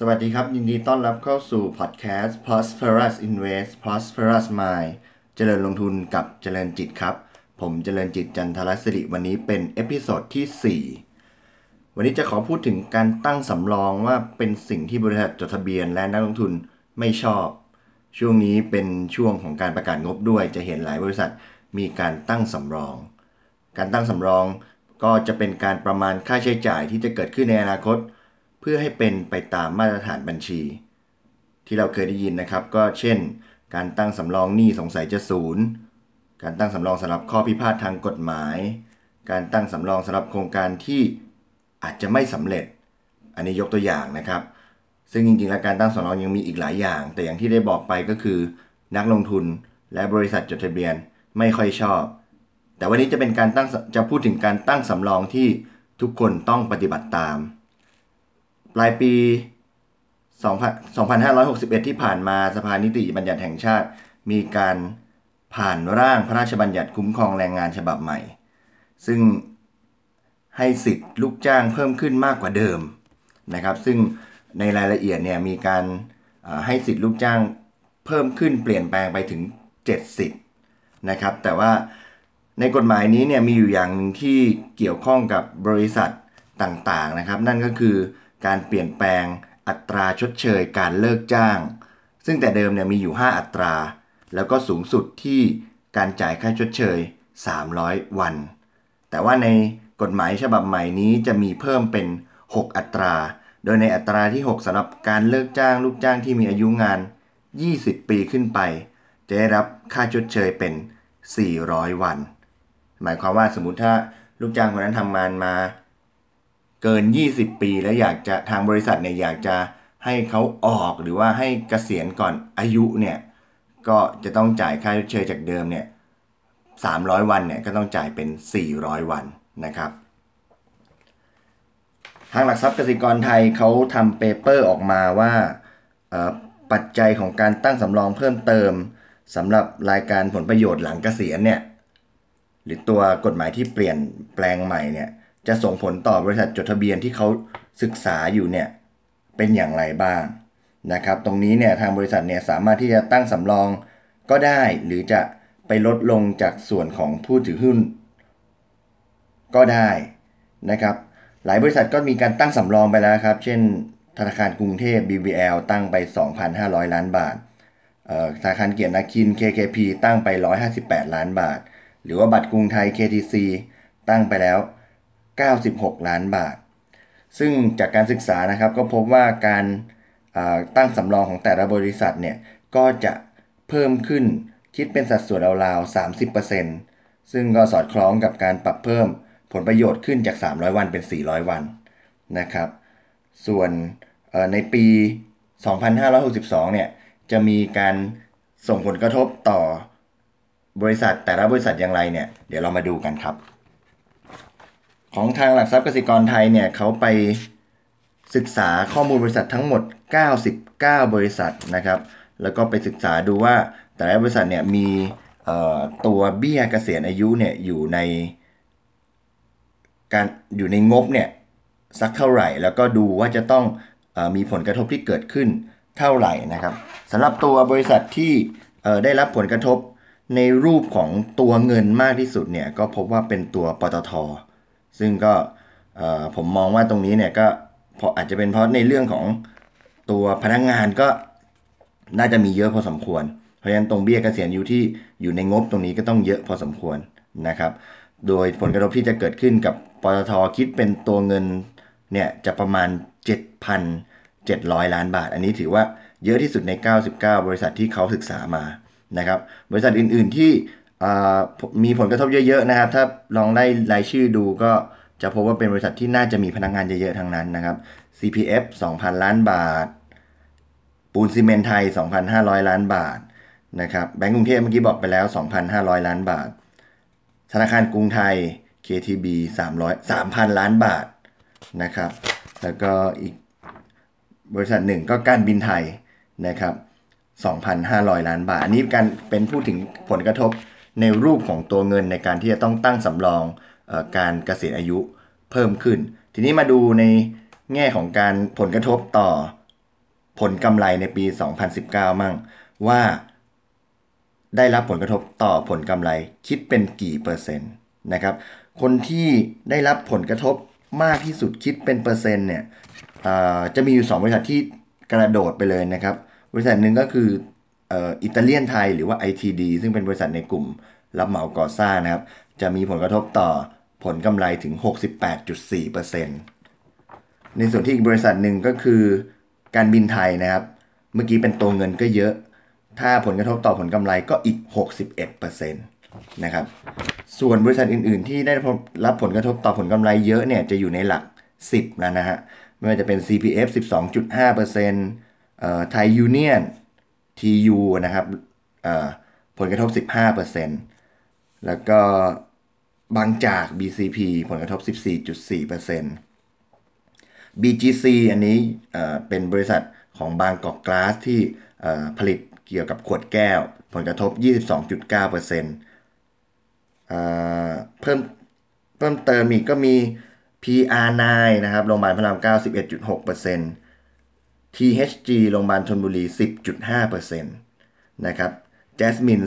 สวัสดีครับ ยินดีต้อนรับเข้าสู่พอดแคสต์ Prosperous Invest Prosperous Mind เจริญลงทุนกับเจริญจิตครับ ผมเจริญจิตจันทรศิริวันนี้เป็น episode ที่ 4 วันนี้จะขอพูดถึงการตั้งสำรองว่าเป็นสิ่งที่บริษัทจดทะเบียนและนักลงทุนไม่ชอบ ช่วงนี้เป็นช่วงของการประกาศงบด้วย จะเห็นหลายบริษัทมีการตั้งสำรอง การตั้งสำรองก็จะเป็นการประมาณค่าใช้จ่ายที่จะเกิดขึ้นในอนาคตเพื่อให้เป็นไปตามมาตรฐานบัญชี ที่เราเคยได้ยินนะครับ ก็เช่น การตั้งสำรองหนี้สงสัยจะศูนย์การตั้งสำรองสำหรับข้อพิพาททางกฎหมาย การตั้งสำรองสำหรับโครงการที่อาจจะไม่สำเร็จ อันนี้ยกตัวอย่างนะครับ ซึ่งจริงๆแล้วการตั้งสำรองยังมีอีกหลายอย่าง แต่อย่างที่ได้บอกไปก็คือ นักลงทุนและบริษัทจดทะเบียนไม่ค่อยชอบ แต่วันนี้จะเป็นการตั้งจะพูดถึงการตั้งสำรองที่ทุกคนต้องปฏิบัติตาม ปลายปี2561 ที่ผ่านมาสภานิติบัญญัติแห่งชาติ มีการผ่านร่างพระราชบัญญัติคุ้มครองแรงงานฉบับใหม่ ซึ่งให้สิทธิ์ลูกจ้างเพิ่มขึ้นมากกว่าเดิมนะครับ ซึ่งในรายละเอียดเนี่ยมีการให้สิทธิ์ลูกจ้างเพิ่มขึ้นเปลี่ยนแปลงไปถึง7สิทธินะครับ แต่ว่าในกฎหมายนี้เนี่ยมีอยู่อย่างหนึ่งที่เกี่ยวข้องกับบริษัทต่างๆนะครับ นั่นก็คือ การเปลี่ยนแปลง อัตราชดเชยการเลิกจ้าง ซึ่งแต่เดิมเนี่ยมีอยู่ 5 อัตรา แล้วก็สูงสุดที่การจ่ายค่าชดเชย 300 วัน แต่ว่าในกฎหมายฉบับใหม่นี้จะมีเพิ่มเป็น 6 อัตรา โดยในอัตราที่ 6สำหรับการเลิกจ้างลูกจ้างที่มีอายุงาน 20 ปีขึ้นไป จะได้รับค่าชดเชยเป็น 400 วัน หมายความว่าสมมติถ้าลูกจ้างคนนั้นทำงานมา เกิน 20 ปีแล้วอยากจะทางบริษัทเนี่ยอยากจะให้เขาออกหรือว่าให้เกษียณก่อนอายุเนี่ยก็จะต้องจ่ายค่าชดเชยจากเดิมเนี่ย300 วันเนี่ยก็ต้องจ่ายเป็น 400 วันนะครับ ทางหลักทรัพย์กสิกรไทยเขาทำเปเปอร์ออกมาว่าปัจจัยของการตั้งสำรองเพิ่มเติมสำหรับรายการผลประโยชน์หลังเกษียณเนี่ยหรือตัวกฎหมายที่เปลี่ยนแปลงใหม่เนี่ย จะส่งผลต่อบริษัทจดทะเบียนที่เขาศึกษาอยู่เนี่ยเป็นอย่างไรบ้างนะครับ ตรงนี้เนี่ยทางบริษัทเนี่ยสามารถที่จะตั้งสำรองก็ได้หรือจะไปลดลงจากส่วนของผู้ถือหุ้น ก็ได้นะครับ หลายบริษัทก็มีการตั้งสำรองไปแล้วครับ เช่น ธนาคารกรุงเทพ BBL ตั้งไป 2,500 ล้านบาทธนาคารเกียรตินาคิน KKP ตั้งไป 158 ล้านบาท หรือว่าบัตรกรุงไทย KTC ตั้งไปแล้ว 96 ล้านบาท ซึ่งจากการศึกษานะครับก็พบว่าการตั้งสำรองของแต่ละบริษัทเนี่ยก็จะเพิ่มขึ้นคิดเป็นสัดส่วนราวๆ 30%ซึ่งก็สอดคล้องกับการปรับเพิ่มผลประโยชน์ขึ้นจาก 300 วันเป็น 400 วันนะครับ ส่วนในปี 2562 เนี่ยจะมีการส่งผลกระทบต่อบริษัทแต่ละบริษัทอย่างไรเนี่ย เดี๋ยวเรามาดูกันครับ ของทางหลักทรัพย์กสิกรไทยเนี่ยเขาไปศึกษาข้อมูลบริษัททั้งหมด 99 บริษัทนะครับ แล้วก็ไปศึกษาดูว่าแต่ละบริษัทเนี่ยมีตัวเบี้ยเกษียณอายุเนี่ยอยู่ในการอยู่ในงบเนี่ยสักเท่าไหร่ แล้วก็ดูว่าจะต้องอมีผลกระทบที่เกิดขึ้นเท่าไหร่นะครับสำหรับตัวบริษัทที่ได้รับผลกระทบในรูปของตัวเงินมากที่สุดเนี่ยก็พบว่าเป็นตัวปตท ซึ่งก็ผมมองว่าตรงนี้เนี่ยก็พราะอาจจะเป็นเพราะในเรื่องของตัวพนักงงานก็น่าจะมีเยอะพอสมควร เพราะฉะนั้นตรงเบี้ยเกษียณอยู่ที่อยู่ในงบตรงนี้ก็ต้องเยอะพอสมควรนะครับ โดยผลกระทบที่จะเกิดขึ้นกับปตทคิดเป็นตัวเงินเนี่ยจะประมาณ 7,700 ล้านบาท อันนี้ถือว่าเยอะที่สุดใน 99 บริษัทที่เขาศึกษามานะครับ บริษัทอื่น ๆ ที่ มีผลกระทบเยอะๆนะครับ ถ้าลองได้รายชื่อดูก็จะพบว่าเป็นบริษัทที่น่าจะมีพนักงานเยอะๆทั้งนั้นนะครับ CPF 2,000 ล้านบาท ปูนซีเมนไทย 2,500 ล้านบาทนะครับแบงก์กรุงเทพเมื่อกี้บอกไปแล้ว 2,500 ล้านบาท ธนาคารกรุงไทย KTB 300 3,000 ล้านบาทนะครับ แล้วก็อีกบริษัทหนึ่งก็การบินไทยนะครับ 2,500 ล้านบาท อันนี้การเป็นพูดถึงผลกระทบ ในรูปของตัวเงินในการที่จะต้องตั้งสำรองอการเกษียณอายุเพิ่มขึ้น ทีนี้มาดูในแง่ของการผลกระทบต่อผลกำไรในปี 2019 มั่งว่าได้รับผลกระทบต่อผลกำไรคิดเป็นกี่เปอร์เซ็นต์นะครับ คนที่ได้รับผลกระทบมากที่สุดคิดเป็นเปอร์เซ็นต์เนี่ยจะมีอยู่ 2 บริษัทที่กระโดดไปเลยนะครับ บริษัทหนึ่งก็คือ อิตาเลียนไทยหรือว่า ITD ซึ่งเป็นบริษัทในกลุ่มรับเหมาก่อสร้างนะครับ จะมีผลกระทบต่อผลกำไรถึง 68.4%ในส่วนที่อีกบริษัทหนึ่งก็คือการบินไทยนะครับ เมื่อกี้เป็นตัวเงินก็เยอะ ถ้าผลกระทบต่อผลกำไรก็อีก 61%นะครับ ส่วนบริษัทอื่น ๆ ที่ได้รับผลกระทบต่อผลกำไรเยอะเนี่ยจะอยู่ในหลัก 10 แล้วนะฮะ ไม่ว่าจะเป็น CPF 12.5%เอ่อไทยยูเนียน TU นะครับผลกระทบ 15%แล้วก็บางจาก BCP ผลกระทบ 14.4% BGC อันนี้เป็นบริษัทของบางกอกกลาสที่ผลิตเกี่ยวกับขวดแก้ว ผลกระทบ 22.9%เพิ่มเพิ่มเติมอีกก็มี PR9 นะครับ โรงพยาบาลพระราม 9 11.6% THG โรงพยาบาลชนบุรี 10.5%นะครับ Jasmine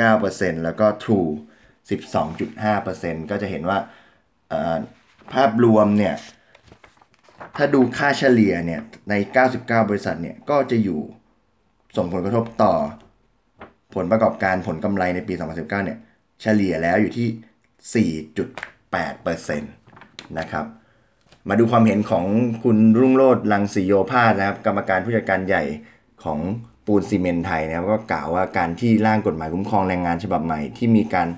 10.9%แล้วก็ True 12.5%ก็จะเห็นว่าภาพรวมเนี่ย ถ้าดูค่าเฉลี่ยเนี่ย ใน 99 บริษัทเนี่ย ก็จะอยู่ส่งผลกระทบต่อผลประกอบการผลกำไรในปี 2019 เนี่ย เฉลี่ยแล้วอยู่ที่ 4.8%นะครับ มาดูความเห็นของคุณรุ่งโรจน์ลังสีโยภาสนะครับ กรรมการผู้จัดการใหญ่ของปูนซีเมนไทยนะครับก็กล่าวว่าการที่ร่างกฎหมายคุ้มครองแรงงานฉบับใหม่ที่มีการ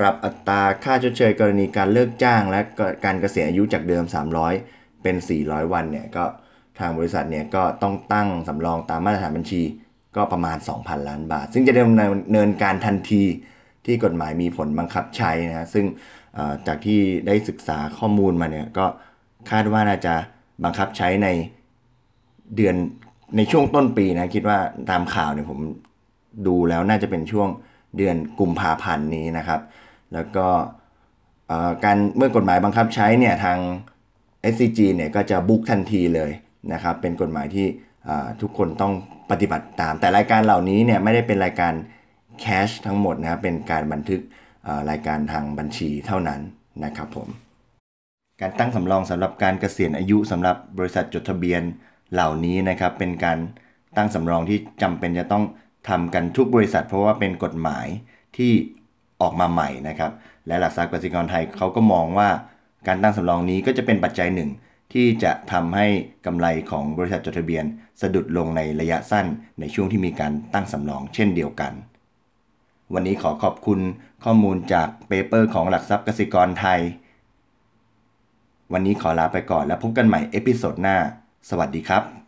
ปรับอัตราค่าชดเชยกรณีการเลิกจ้าง และการเกษียณอายุจากเดิม 300 เป็น 400 วันเนี่ยก็ทางบริษัทเนี่ยก็ต้องตั้งสำรองตามมาตรฐานบัญชีก็ประมาณ 2,000 ล้านบาท ซึ่งจะดำเนินการทันทีที่กฎหมายมีผลบังคับใช้นะซึ่งจากที่ได้ศึกษาข้อมูลมาเนี่ยก็ คาดว่าน่าจะบังคับใช้ในเดือนในช่วงต้นปีนะคิดว่าตามข่าวเนี่ยผมดูแล้วน่าจะเป็นช่วงเดือนกุมภาพันธ์นี้นะครับ แล้วก็การเมื่อกฎหมายบังคับใช้เนี่ยทาง SCG เนี่ยก็จะบุ๊กทันทีเลยนะครับเป็นกฎหมายที่ทุกคนต้องปฏิบัติตาม แต่รายการเหล่านี้เนี่ยไม่ได้เป็นรายการแคชทั้งหมดนะครับเป็นการบันทึกรายการทางบัญชีเท่านั้นนะครับผม การตั้งสำรองสำหรับการเกษียณอายุสำหรับบริษัทจดทะเบียนเหล่านี้นะครับเป็นการตั้งสำรองที่จำเป็นจะต้องทำกันทุกบริษัท เพราะว่าเป็นกฎหมายที่ออกมาใหม่นะครับ และหลักทรัพย์กสิกรไทยเขาก็มองว่า การตั้งสำรองนี้ก็จะเป็นปัจจัยหนึ่ง ที่จะทำให้กำไรของบริษัทจดทะเบียน สะดุดลงในระยะสั้นในช่วงที่มีการตั้งสำรองเช่นเดียวกัน วันนี้ขอขอบคุณข้อมูลจาก paper ของหลักทรัพย์กสิกรไทย วันนี้ขอลาไปก่อนแล้วพบกันใหม่ episode หน้า สวัสดีครับ